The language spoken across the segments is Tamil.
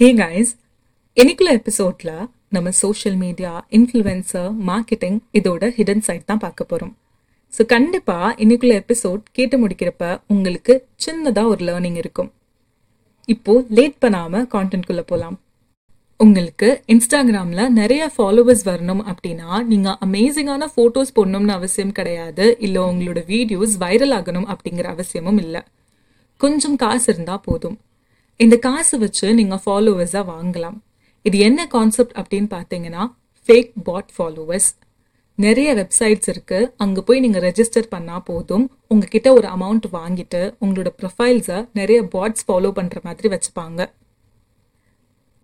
ஹே கைஸ் இன்னைக்குள்ள எபிசோட்ல நம்ம சோஷியல் மீடியா இன்ஃப்ளூயன்சர் மார்க்கெட்டிங் இதோட ஹிடன் சைட் தான் பார்க்க போறோம். ஸோ கண்டிப்பா இன்னைக்குள்ள எபிசோட் கேட்டு முடிக்கிறப்ப உங்களுக்கு சின்னதா ஒரு லேர்னிங் இருக்கும். இப்போ லேட் பண்ணாம கான்டென்ட்குள்ள போலாம். உங்களுக்கு இன்ஸ்டாகிராமில் நிறைய ஃபாலோவர்ஸ் வரணும் அப்படின்னா நீங்கள் அமேசிங்கான ஃபோட்டோஸ் போடணும்னு அவசியம் கிடையாது. இல்லை உங்களோட வீடியோஸ் வைரல் ஆகணும் அப்படிங்கிற அவசியமும் இல்லை. கொஞ்சம் காசு இருந்தால் போதும். இந்த காசு வச்சு நீங்கள் ஃபாலோவர்ஸாக வாங்கலாம். இது என்ன கான்செப்ட் அப்படின்னு பார்த்தீங்கன்னா ஃபேக் பாட் ஃபாலோவர்ஸ் நிறைய வெப்சைட்ஸ் இருக்கு. அங்கே போய் நீங்கள் ரெஜிஸ்டர் பண்ணால் போதும். உங்ககிட்ட ஒரு அமௌண்ட் வாங்கிட்டு உங்களோட ப்ரொஃபைல்ஸை நிறைய பாட்ஸ் ஃபாலோ பண்ணுற மாதிரி வச்சுப்பாங்க.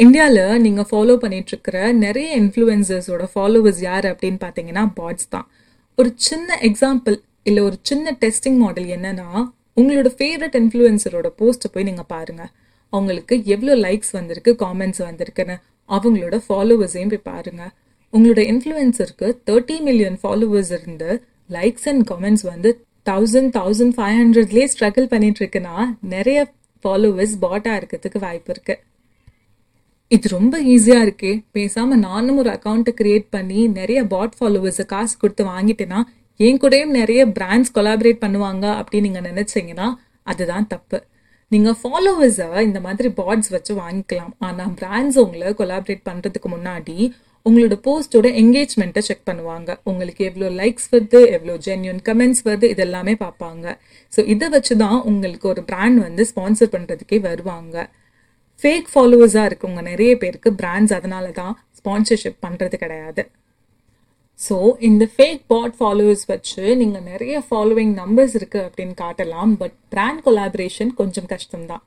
இந்தியாவில் நீங்கள் ஃபாலோ பண்ணிகிட்ருக்கிற நிறைய இன்ஃப்ளூயன்சர்ஸோட ஃபாலோவர்ஸ் யார் அப்படின்னு பார்த்தீங்கன்னா பாட்ஸ் தான். ஒரு சின்ன எக்ஸாம்பிள் இல்லை ஒரு சின்ன டெஸ்டிங் மாடல் என்னன்னா உங்களோட ஃபேவரட் இன்ஃப்ளூயன்சரோட போஸ்ட்டை போய் நீங்கள் பாருங்கள் அவங்களுக்கு எவ்வளோ லைக்ஸ் வந்திருக்கு காமெண்ட்ஸ் வந்திருக்குன்னு அவங்களோட ஃபாலோவர்ஸையும் போய் பாருங்கள் உங்களோட இன்ஃப்ளூயன்ஸருக்கு தேர்ட்டி மில்லியன் ஃபாலோவர்ஸ் இருந்து லைக்ஸ் அண்ட் காமெண்ட்ஸ் வந்து தௌசண்ட் தௌசண்ட் ஃபைவ் ஹண்ட்ரட்லேயே ஸ்ட்ரகிள் பண்ணிட்டு இருக்குன்னா நிறைய ஃபாலோவர்ஸ் பாட்டாக இருக்கிறதுக்கு வாய்ப்பு இருக்கு. இது ரொம்ப ஈஸியாக இருக்கே. பேசாமல் நானும் ஒரு அக்கௌண்ட்டை கிரியேட் பண்ணி நிறைய பாட் ஃபாலோவர்ஸை காசு கொடுத்து வாங்கிட்டேன்னா என் கூடயும் நிறைய பிராண்ட்ஸ் கொலாபரேட் பண்ணுவாங்க அப்படின்னு நீங்கள் நினச்சிங்கன்னா அதுதான் தப்பு. நீங்கள் ஃபாலோவர்ஸை இந்த மாதிரி பாட்ஸ் வச்சு வாங்கிக்கலாம். ஆனால் பிராண்ட்ஸ் உங்களை கொலாபரேட் பண்ணுறதுக்கு முன்னாடி உங்களோட போஸ்டோட என்கேஜ்மெண்ட்டை செக் பண்ணுவாங்க. உங்களுக்கு எவ்வளோ லைக்ஸ் வருது எவ்வளோ ஜென்யூன் கமெண்ட்ஸ் வருது இதெல்லாமே பார்ப்பாங்க. ஸோ இதை வச்சு தான் உங்களுக்கு ஒரு பிராண்ட் வந்து ஸ்பான்சர் பண்ணுறதுக்கே வருவாங்க. ஃபேக் ஃபாலோவர்ஸாக இருக்கவங்க நிறைய பேருக்கு பிராண்ட்ஸ் அதனால தான் ஸ்பான்சர்ஷிப் பண்ணுறது கிடையாது. ஸோ இந்த ஃபேக் பாட் ஃபாலோவர்ஸ் வச்சு நீங்கள் நிறைய ஃபாலோவிங் நம்பர்ஸ் இருக்குது அப்படின்னு காட்டலாம் பட் பிராண்ட் கொலாபரேஷன் கொஞ்சம் கஷ்டம்தான்.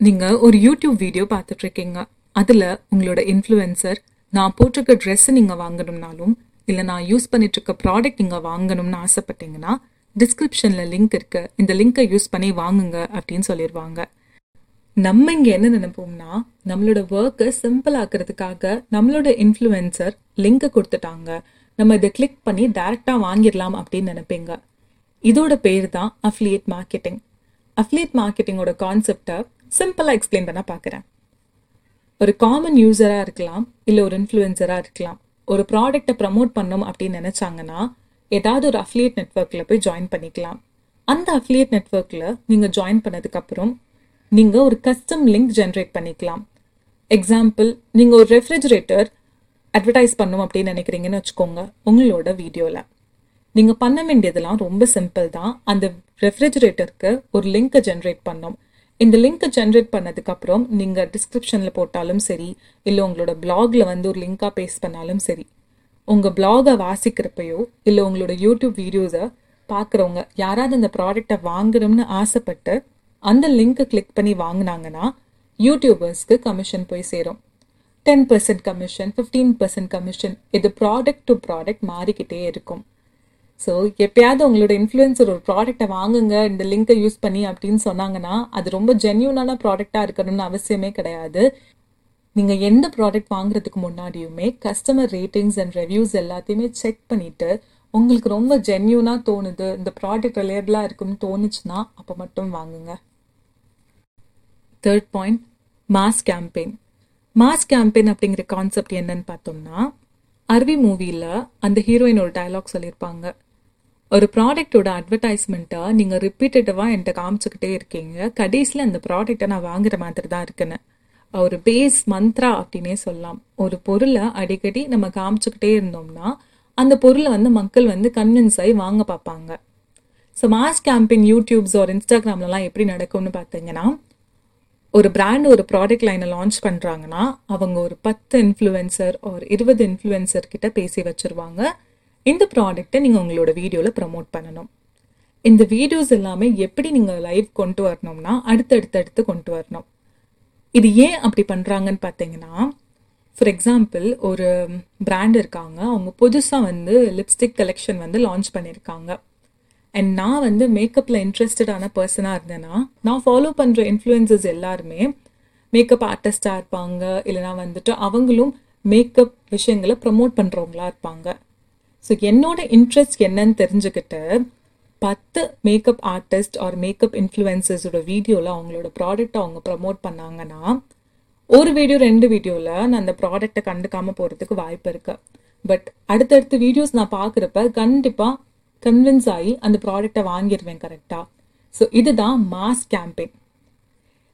நீங்கள் ஒரு யூடியூப் வீடியோ பார்த்துட்ருக்கீங்க. அதில் உங்களோட இன்ஃப்ளூயன்சர் நான் போட்டிருக்க ட்ரெஸ்ஸை நீங்கள் வாங்கணும்னாலும் இல்லை நான் யூஸ் பண்ணிட்டுருக்க ப்ராடக்ட் நீங்கள் வாங்கணும்னு ஆசைப்பட்டீங்கன்னா டிஸ்கிரிப்ஷனில் லிங்க் இருக்குது இந்த லிங்கை யூஸ் பண்ணி வாங்குங்க அப்படின்னு சொல்லிடுவாங்க நம்ம இங்கே என்ன நினைப்போம்னா நம்மளோட ஒர்க்கை சிம்பிள் ஆக்கிறதுக்காக நம்மளோட இன்ஃப்ளூயன்சர் லிங்கை கொடுத்துட்டாங்க. நம்ம இதை கிளிக் பண்ணி டேரெக்டாக வாங்கிடலாம் அப்படின்னு நினைப்பீங்க. இதோட பேர் தான் அஃப்லியேட் மார்க்கெட்டிங் அஃப்லியேட் மார்க்கெட்டிங்கோட கான்செப்டை சிம்பிளாக எக்ஸ்பிளைன் பண்ண பார்க்குறேன் ஒரு காமன் யூஸராக இருக்கலாம் இல்லை ஒரு இன்ஃப்ளூயன்சராக இருக்கலாம். ஒரு ப்ராடக்டை ப்ரமோட் பண்ணோம் அப்படின்னு நினச்சாங்கன்னா ஏதாவது ஒரு அஃப்லியேட் நெட்ஒர்க்கில் போய் ஜாயின் பண்ணிக்கலாம். அந்த அஃப்லியேட் நெட்ஒர்க்கில் நீங்கள் ஜாயின் பண்ணதுக்கப்புறம் நீங்கள் ஒரு கஸ்டம் லிங்க் ஜென்ரேட் பண்ணிக்கலாம். எக்ஸாம்பிள் நீங்கள் ஒரு ரெஃப்ரிஜரேட்டர் அட்வர்டைஸ் பண்ணும் அப்படின்னு நினைக்கிறீங்கன்னு வச்சுக்கோங்க உங்களோட வீடியோவில் நீங்கள் பண்ண வேண்டியதெல்லாம் ரொம்ப சிம்பிள் தான். அந்த ரெஃப்ரிஜரேட்டருக்கு ஒரு லிங்க்கை ஜென்ரேட் பண்ணோம். இந்த லிங்கை ஜென்ரேட் பண்ணதுக்கப்புறம் நீங்கள் டிஸ்கிரிப்ஷனில் போட்டாலும் சரி இல்லை உங்களோட பிளாகில் வந்து ஒரு லிங்காக பேஸ்ட் பண்ணாலும் சரி உங்கள் பிளாகை வாசிக்கிறப்பையோ இல்லை உங்களோட யூடியூப் வீடியோஸை பார்க்குறவங்க யாராவது அந்த ப்ராடக்டை வாங்கணும்னு ஆசைப்பட்டு அந்த லிங்க்கை கிளிக் பண்ணி வாங்கினாங்கன்னா யூடியூபர்ஸ்க்கு கமிஷன் போய் சேரும். Ten percent commission fifteen percent commission இது ப்ராடக்ட் டு ப்ராடக்ட் மாறிக்கிட்டே இருக்கும். ஸோ எப்பயாவது உங்களோட இன்ஃப்ளூயன்சர் ஒரு ப்ராடக்டை வாங்குங்க இந்த லிங்கை யூஸ் பண்ணி அப்படின்னு சொன்னாங்கன்னா அது ரொம்ப ஜென்யூனான ப்ராடக்டாக இருக்கணும்னு அவசியமே கிடையாது. நீங்கள் எந்த ப்ராடக்ட் வாங்குறதுக்கு முன்னாடியுமே கஸ்டமர் ரேட்டிங்ஸ் அண்ட் ரிவ்யூஸ் எல்லாத்தையுமே செக் பண்ணிவிட்டு உங்களுக்கு ரொம்ப ஜென்யூனாக தோணுது இந்த ப்ராடக்ட் ரிலேட்டடாக இருக்குன்னு தோணுச்சுன்னா அப்போ மட்டும் வாங்குங்க. Third point mass campaign mass campaign அப்படிங்கிற கான்செப்ட் என்னன்னு பார்த்தோம்னா அருவி மூவியில் அந்த ஹீரோயின் ஒரு டைலாக் சொல்லியிருப்பாங்க. ஒரு ப்ராடக்டோட அட்வர்டைஸ்மெண்ட்டை நீங்கள் ரிப்பீட்டடாக என்கிட்ட காமிச்சுக்கிட்டே இருக்கீங்க. கடைசியில் அந்த ப்ராடக்டை நான் வாங்குற மாதிரி தான் இருக்குன்னு. ஒரு பேஸ் மந்த்ரா அப்படின்னே சொல்லலாம். ஒரு பொருளை அடிக்கடி நம்ம காமிச்சுக்கிட்டே இருந்தோம்னா அந்த பொருளை வந்து மக்கள் வந்து கன்வின்ஸ் ஆகி வாங்க பார்ப்பாங்க. ஸோ மாஸ் கேம்பெயின் யூடியூப்ஸ் ஒரு இன்ஸ்டாகிராம்லலாம் எப்படி நடக்கும்னு பார்த்தீங்கன்னா ஒரு பிராண்ட் ஒரு ப்ராடக்ட் லைனை லான்ச் பண்ணுறாங்கன்னா அவங்க ஒரு பத்து இன்ஃப்ளூயன்சர் ஒரு இருபது இன்ஃப்ளூயன்சர் கிட்ட பேசி வச்சுருவாங்க. இந்த ப்ராடக்டை நீங்கள் உங்களோட வீடியோவில் ப்ரமோட் பண்ணணும். இந்த வீடியோஸ் எல்லாமே எப்படி நீங்கள் லைவ் கொண்டு வரணும்னா அடுத்தடுத்தடுத்து கொண்டு வரணும். இது ஏன் அப்படி பண்ணுறாங்கன்னு பார்த்தீங்கன்னா ஃபார் எக்ஸாம்பிள் ஒரு பிராண்ட் இருக்காங்க. அவங்க புதுசாக வந்து லிப்ஸ்டிக் கலெக்ஷன் வந்து லான்ச் பண்ணியிருக்காங்க அண்ட் நான் வந்து மேக்கப்பில் இன்ட்ரெஸ்டடான பர்சனாக இருந்தேன்னா நான் ஃபாலோ பண்ணுற இன்ஃப்ளூயன்சஸ் எல்லாருமே மேக்கப் ஆர்டிஸ்டாக இருப்பாங்க. இல்லைனா வந்துட்டு அவங்களும் மேக்கப் விஷயங்களை ப்ரமோட் பண்ணுறவங்களா இருப்பாங்க. ஸோ என்னோட இன்ட்ரெஸ்ட் என்னன்னு தெரிஞ்சுக்கிட்டு பத்து மேக்கப் ஆர்டிஸ்ட் ஆர் மேக்கப் இன்ஃப்ளூயன்சஸோட வீடியோவில் அவங்களோட ப்ராடக்ட்டை அவங்க ப்ரமோட் பண்ணாங்கன்னா ஒரு வீடியோ ரெண்டு வீடியோவில் நான் அந்த ப்ராடக்டை கண்டுக்காமல் போகிறதுக்கு வாய்ப்பு இருக்குது பட் அடுத்தடுத்த வீடியோஸ் நான் பார்க்குறப்ப கண்டிப்பாக கன்வின்ஸ் ஆகி அந்த ப்ராடக்ட்டை வாங்கிடுவேன் கரெக்டாக ஸோ இதுதான் மாஸ் கேம்பெயின்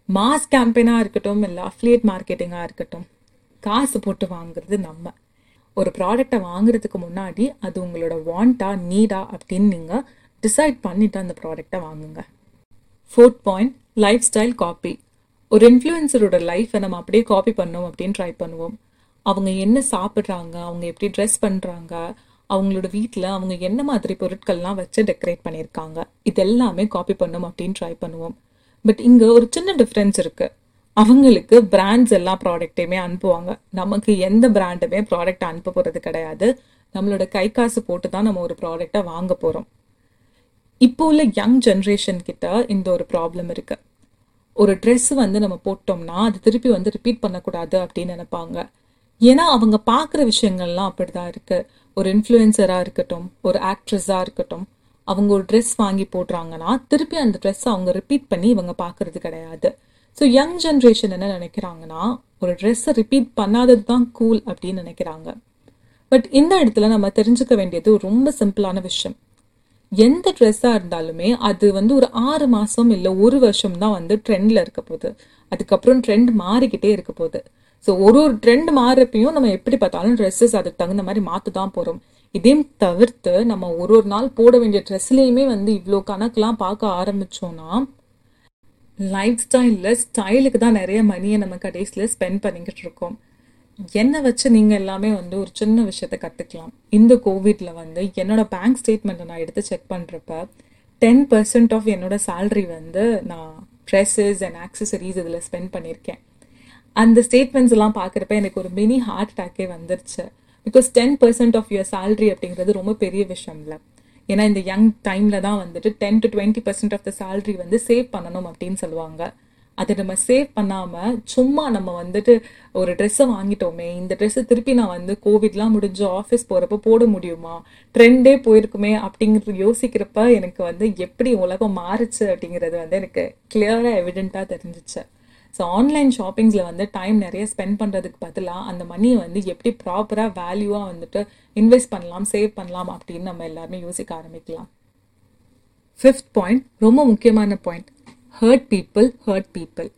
மாஸ் கேம்பெயினாக இருக்கட்டும் இல்லை அஃப்லியேட் மார்க்கெட்டிங்காக இருக்கட்டும் காசு போட்டு வாங்குறது நம்ம. ஒரு ப்ராடக்டை வாங்குறதுக்கு முன்னாடி அது உங்களோட வாண்டா நீடா அப்படின்னு நீங்கள் டிசைட் பண்ணிவிட்டு அந்த ப்ராடக்டை வாங்குங்க. Fourth point lifestyle copy ஒரு இன்ஃப்ளூயன்சரோட லைஃப்பை நம்ம அப்படியே காப்பி பண்ணோம் அப்படின்னு ட்ரை பண்ணுவோம். அவங்க என்ன சாப்பிட்றாங்க அவங்க எப்படி ட்ரெஸ் பண்ணுறாங்க அவங்களோட வீட்டில் அவங்க என்ன மாதிரி பொருட்கள்லாம் வச்சு டெக்கரேட் பண்ணியிருக்காங்க. இது எல்லாமே காப்பி பண்ணும் அப்படின்னு ட்ரை பண்ணுவோம். பட் இங்கே ஒரு சின்ன டிஃப்ரென்ஸ் இருக்குது அவங்களுக்கு பிராண்ட்ஸ் எல்லா ப்ராடக்ட்டையுமே அனுப்புவாங்க. நமக்கு எந்த பிராண்டுமே ப்ராடக்ட் அனுப்ப போகிறது கிடையாது. நம்மளோட கை காசு போட்டு தான் நம்ம ஒரு ப்ராடக்டை வாங்க போகிறோம் இப்போ உள்ள யங் ஜென்ரேஷன் கிட்ட இந்த ஒரு ப்ராப்ளம் இருக்கு. ஒரு ட்ரெஸ் வந்து நம்ம போட்டோம்னா அது திருப்பி வந்து ரிப்பீட் பண்ணக்கூடாது அப்படின்னு நினைப்பாங்க. ஏன்னா அவங்க பார்க்குற விஷயங்கள்லாம் அப்படிதான் இருக்குது ஒரு இன்ஃப்ளூயன்சராக இருக்கட்டும் ஒரு ஆக்ட்ரஸாக இருக்கட்டும் அவங்க ஒரு ட்ரெஸ் வாங்கி போடுறாங்கன்னா திருப்பி அந்த ட்ரெஸ்ஸை அவங்க ரிப்பீட் பண்ணி இவங்க பார்க்கறது கிடையாது. ஸோ யங் ஜென்ரேஷன் என்ன நினைக்கிறாங்கன்னா ஒரு ட்ரெஸ்ஸை ரிப்பீட் பண்ணாதது தான் கூல் அப்படின்னு நினைக்கிறாங்க. பட் இந்த இடத்துல நம்ம தெரிஞ்சுக்க வேண்டியது ரொம்ப சிம்பிளான விஷயம். எந்த ட்ரெஸ்ஸாக இருந்தாலுமே அது வந்து ஒரு ஆறு மாதம் இல்லை ஒரு வருஷம் தான் வந்து ட்ரெண்டில் இருக்க போகுது. அதுக்கப்புறம் ட்ரெண்ட் மாறிக்கிட்டே இருக்க போகுது. ஸோ ஒரு ஒரு ட்ரெண்ட் மாறுறப்பையும் நம்ம எப்படி பார்த்தாலும் ட்ரெஸ்ஸஸ் அதுக்கு தகுந்த மாதிரி மாற்ற தான் போகிறோம் இதையும் தவிர்த்து நம்ம ஒரு ஒரு நாள் போட வேண்டிய ட்ரெஸ்லேயுமே வந்து இவ்வளோ கணக்கெலாம் பார்க்க ஆரம்பிச்சோம்னா லைஃப் ஸ்டைலில் ஸ்டைலுக்கு தான் நிறைய மணியை நம்ம கடைசியில் ஸ்பெண்ட் பண்ணிக்கிட்டு இருக்கோம். என்னை வச்சு நீங்கள் எல்லாமே வந்து ஒரு சின்ன விஷயத்த கற்றுக்கலாம் இந்த கோவிட்ல வந்து என்னோட பேங்க் ஸ்டேட்மெண்ட்டை நான் எடுத்து செக் பண்ணுறப்ப டென் பர்சன்ட் ஆஃப் என்னோட சேல்ரி வந்து நான் ட்ரெஸ்ஸஸ் அண்ட் ஆக்சசரிஸ் இதில் ஸ்பெண்ட் பண்ணியிருக்கேன். அந்த ஸ்டேட்மெண்ட்ஸ் எல்லாம் பார்க்குறப்ப எனக்கு ஒரு மினி ஹார்ட் அட்டாக்கே வந்துருச்சு. Because ten percent of your salary அப்படிங்கிறது ரொம்ப பெரிய விஷயம் இல்லை. ஏன்னா இந்த யங் டைமில் தான் வந்துட்டு ten to twenty percent of the salary வந்து சேவ் பண்ணணும் அப்படின்னு சொல்லுவாங்க. அதை நம்ம சேவ் பண்ணாமல் சும்மா நம்ம வந்துட்டு ஒரு ட்ரெஸ்ஸை வாங்கிட்டோமே இந்த ட்ரெஸ்ஸை திருப்பி நான் வந்து கோவிட்லாம் முடிஞ்சு ஆஃபீஸ் போகிறப்ப போட முடியுமா? ட்ரெண்டே போயிருக்குமே அப்படிங்கிறது யோசிக்கிறப்ப எனக்கு வந்து எப்படி உலகம் மாறுச்சு அப்படிங்கிறது வந்து எனக்கு கிளியராக எவிடெண்ட்டாக தெரிஞ்சிச்சு. ஸோ ஆன்லைன் ஷாப்பிங்ஸில் வந்து டைம் நிறைய ஸ்பெண்ட் பண்ணுறதுக்கு பதிலாக அந்த மணியை வந்து எப்படி ப்ராப்பராக வேல்யூவாக வந்துட்டு இன்வெஸ்ட் பண்ணலாம் சேவ் பண்ணலாம் அப்படின்னு நம்ம எல்லாருமே யோசிக்க ஆரம்பிக்கலாம். ஃபிஃப்த் பாயிண்ட் ரொம்ப முக்கியமான point hurt people hurt people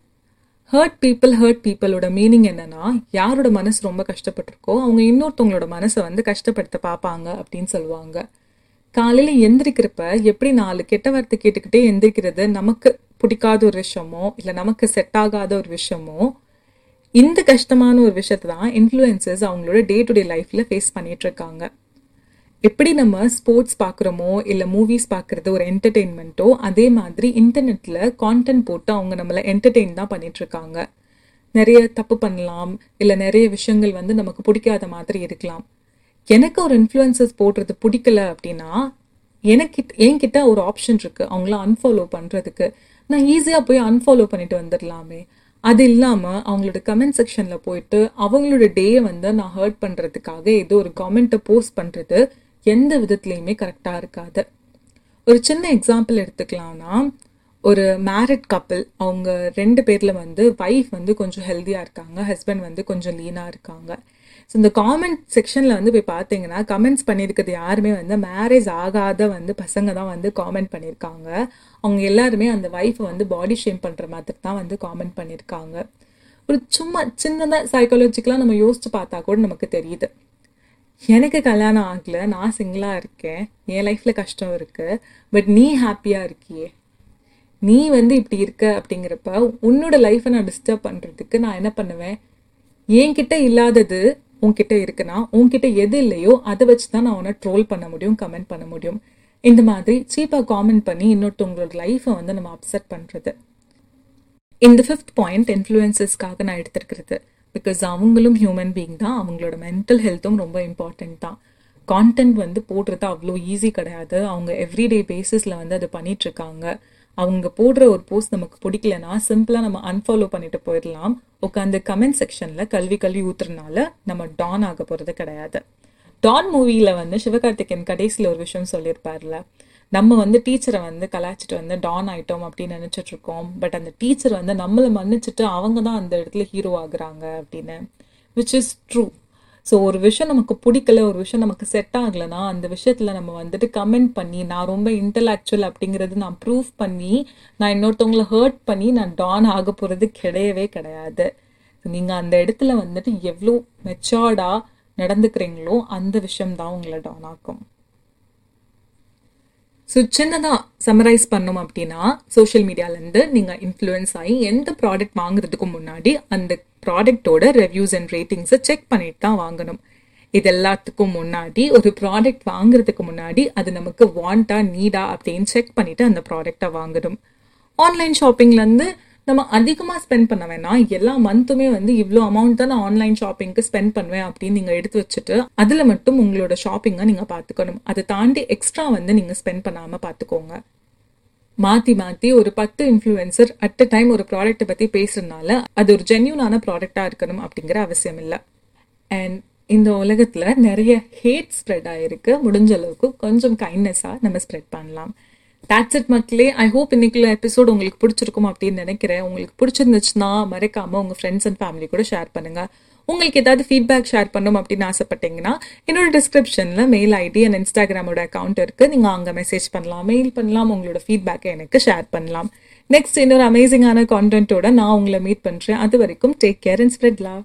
hurt people hurt பீப்புளோட மீனிங் என்னன்னா யாரோட மனசு ரொம்ப கஷ்டப்பட்டிருக்கோ அவங்க இன்னொருத்தவங்களோட மனசை வந்து கஷ்டப்படுத்த பார்ப்பாங்க அப்படின்னு சொல்லுவாங்க. காலையில் எந்திரிக்கிறப்ப எப்படி நாலு கெட்ட வார்த்தை கேட்டுக்கிட்டே எந்திரிக்கிறது நமக்கு பிடிக்காத ஒரு விஷயமோ இல்லை நமக்கு செட் ஆகாத ஒரு விஷயமோ இந்த கஷ்டமான ஒரு விஷயத்தை தான் இன்ஃப்ளூயன்சஸ் அவங்களோட டே டு டே லைஃப்ல ஃபேஸ் பண்ணிகிட்ருக்காங்க இருக்காங்க. எப்படி நம்ம ஸ்போர்ட்ஸ் பார்க்குறோமோ இல்லை மூவிஸ் பார்க்குறது ஒரு என்டர்டெயின்மெண்ட்டோ அதே மாதிரி இன்டர்நெட்டில் கான்டென்ட் போட்டு அவங்க நம்மளை என்டர்டெயின் தான் பண்ணிகிட்ருக்காங்க நிறைய தப்பு பண்ணலாம் இல்லை நிறைய விஷயங்கள் வந்து நமக்கு பிடிக்காத மாதிரி இருக்கலாம். எனக்கு ஒரு இன்ஃப்ளூயன்சஸ் போடுறது பிடிக்கல அப்படின்னா எனக்கு என்கிட்ட ஒரு ஆப்ஷன் இருக்குது அவங்கள அன்ஃபாலோ பண்ணுறதுக்கு நான் ஈஸியாக போய் அன்ஃபாலோ பண்ணிட்டு வந்துடலாமே அது இல்லாமல் அவங்களோட கமெண்ட் செக்ஷனில் போயிட்டு அவங்களோட டேயை வந்து நான் ஹர்ட் பண்ணுறதுக்காக ஏதோ ஒரு கமெண்ட்டை போஸ்ட் பண்ணுறது எந்த விதத்துலேயுமே கரெக்டாக இருக்காது. ஒரு சின்ன எக்ஸாம்பிள் எடுத்துக்கலாம்னா ஒரு மேரிட் கப்பிள் அவங்க ரெண்டு பேரில் வந்து வைஃப் வந்து கொஞ்சம் ஹெல்த்தியாக இருக்காங்க ஹஸ்பண்ட் வந்து கொஞ்சம் லீனாக இருக்காங்க. ஸோ இந்த காமெண்ட் செக்ஷனில் வந்து போய் பார்த்தீங்கன்னா கமெண்ட்ஸ் பண்ணியிருக்கிறது யாருமே வந்து மேரேஜ் ஆகாத வந்து பசங்க தான் வந்து காமெண்ட் பண்ணியிருக்காங்க. அவங்க எல்லாருமே அந்த ஒய்ஃபை வந்து பாடி ஷேம் பண்ணுற மாதிரி தான் வந்து காமெண்ட் பண்ணியிருக்காங்க. ஒரு சும்மா சின்னதாக சைக்காலஜிக்கலாக நம்ம யோசிச்சு பார்த்தா கூட நமக்கு தெரியுது. எனக்கு கல்யாணம் ஆகலை நான் சிங்கிளாக இருக்கேன் என் லைஃப்பில் கஷ்டம் இருக்குது பட் நீ ஹாப்பியாக இருக்கியே? நீ வந்து இப்படி இருக்க அப்படிங்கிறப்ப உன்னோட லைஃப்பை நான் டிஸ்டர்ப் பண்ணுறதுக்கு நான் என்ன பண்ணுவேன்? என்கிட்ட இல்லாதது உன்கிட்ட இருக்குன்னா உன்கிட்ட எது இல்லையோ அதை வச்சு தான் நான் உன்னை ட்ரோல் பண்ண முடியும் கமெண்ட் பண்ண முடியும். இந்த மாதிரி சீப்பாக காமெண்ட் பண்ணி இன்னொருத்தவங்களோட லைஃப்பை வந்து நம்ம அப்செட் பண்றது. இந்த ஃபிஃப்த் பாயிண்ட் இன்ஃப்ளூயன்சஸ்க்காக நான் எடுத்துருக்கிறது. பிகாஸ் அவங்களும் ஹியூமன் பீயிங் தான் அவங்களோட மென்டல் ஹெல்த்தும் ரொம்ப இம்பார்ட்டண்ட் தான். கான்டென்ட் வந்து போடுறது அவ்வளோ ஈஸி கிடையாது. அவங்க எவ்ரிடே பேசிஸில் வந்து அதை பண்ணிகிட்ருக்காங்க இருக்காங்க. அவங்க போடுற ஒரு போஸ்ட் நமக்கு பிடிக்கலனா சிம்பிளாக நம்ம அன்ஃபாலோ பண்ணிட்டு போயிடலாம். உட்காந்து கமெண்ட் செக்ஷனில் கல்வி கல்வி ஊத்துறதுனால நம்ம டான் ஆக போகிறது கிடையாது. டான் மூவியில் வந்து சிவகார்த்திகேயன் கடைசியில் ஒரு விஷயம் சொல்லியிருப்பார்ல. நம்ம வந்து டீச்சரை வந்து கலாய்ச்சிட்டு வந்து டான் ஆயிட்டோம் அப்படின்னு நினச்சிட்ருக்கோம் பட் அந்த டீச்சர் வந்து நம்மளை மன்னிச்சுட்டு அவங்க தான் அந்த இடத்துல ஹீரோ ஆகுறாங்க அப்படின்னு. விச் இஸ் ட்ரூ ஸோ ஒரு விஷயம் நமக்கு பிடிக்கல ஒரு விஷயம் நமக்கு செட் ஆகலைன்னா அந்த விஷயத்தில் நம்ம வந்துட்டு கமெண்ட் பண்ணி நான் ரொம்ப இன்டலெக்சுவல் அப்படிங்கிறது நான் ப்ரூவ் பண்ணி நான் இன்னொருத்தவங்களை ஹர்ட் பண்ணி நான் டான் ஆக போகிறது கிடையவே கிடையாது. நீங்கள் அந்த இடத்துல வந்துட்டு எவ்வளோ மெச்சோர்டாக நடந்துக்கிறீங்களோ அந்த விஷயம் தான் உங்களை டான் ஆக்கும். ஸோ சின்னதாக சம்மரைஸ் பண்ணோம் அப்படின்னா சோஷியல் மீடியாலேருந்து நீங்கள் இன்ஃப்ளூயன்ஸ் ஆகி எந்த ப்ராடக்ட் வாங்குறதுக்கு முன்னாடி அந்த ப்ராடக்டோட ரிவ்யூஸ் அண்ட் ரேட்டிங்ஸை செக் பண்ணிட்டு தான் வாங்கணும். இது எல்லாத்துக்கும் முன்னாடி ஒரு ப்ராடக்ட் வாங்குறதுக்கு முன்னாடி அது நமக்கு வாண்டா நீடா அப்படின்னு செக் பண்ணிட்டு அந்த ப்ராடக்டை வாங்கணும். ஆன்லைன் ஷாப்பிங்லேருந்து நம்ம அதிகமாக ஸ்பெண்ட் பண்ண வேணாம். எல்லா மந்த்துமே வந்து இவ்வளோ அமௌண்ட் தான் நான் ஆன்லைன் ஷாப்பிங்க்கு ஸ்பெண்ட் பண்ணுவேன் அப்படின்னு நீங்கள் எடுத்து வச்சுட்டு அதில் மட்டும் உங்களோட ஷாப்பிங்கை நீங்கள் பார்த்துக்கணும். அதை தாண்டி எக்ஸ்ட்ரா வந்து நீங்கள் ஸ்பெண்ட் பண்ணாமல் பார்த்துக்கோங்க. மாற்றி மாற்றி ஒரு பத்து இன்ஃப்ளூயன்சர் அட் அ டைம் ஒரு ப்ராடக்ட்டை பற்றி பேசுறதுனால அது ஒரு ஜென்யூனான ப்ராடக்டாக இருக்கணும் அப்படிங்கிற அவசியம் இல்லை. அண்ட் இந்த உலகத்தில் நிறைய ஹேட் ஸ்ப்ரெட் ஆகிருக்கு முடிஞ்ச அளவுக்கு கொஞ்சம் கைண்ட்னஸாக நம்ம ஸ்ப்ரெட் பண்ணலாம். தேட்ஸ் இட் மக்களே. ஐ ஹோப் இன்னைக்குள்ள எபிசோட் உங்களுக்கு பிடிச்சிருக்கும் அப்படின்னு நினைக்கிறேன். உங்களுக்கு பிடிச்சிருந்துச்சுன்னா மறக்காமல் உங்க ஃப்ரெண்ட்ஸ் அண்ட் ஃபேமிலி கூட ஷேர் பண்ணுங்க. உங்களுக்கு ஏதாவது ஃபீட்பேக் ஷேர் பண்ணணும் அப்படின்னு ஆசைப்பட்டீங்கன்னா என்னோட டிஸ்கிரிப்ஷன்ல மெயில் ஐடி அண்ட் இன்ஸ்டாகிராமோட அக்கௌண்ட் இருக்கு. நீங்க அங்க மெசேஜ் பண்ணலாம் மெயில் பண்ணலாம் உங்களோட ஃபீட்பேக்கை எனக்கு ஷேர் பண்ணலாம். நெக்ஸ்ட் இன்னொரு அமேசிங்கான கான்டென்ட்டோட நான் உங்களை மீட் பண்றேன். அது வரைக்கும் take care and spread love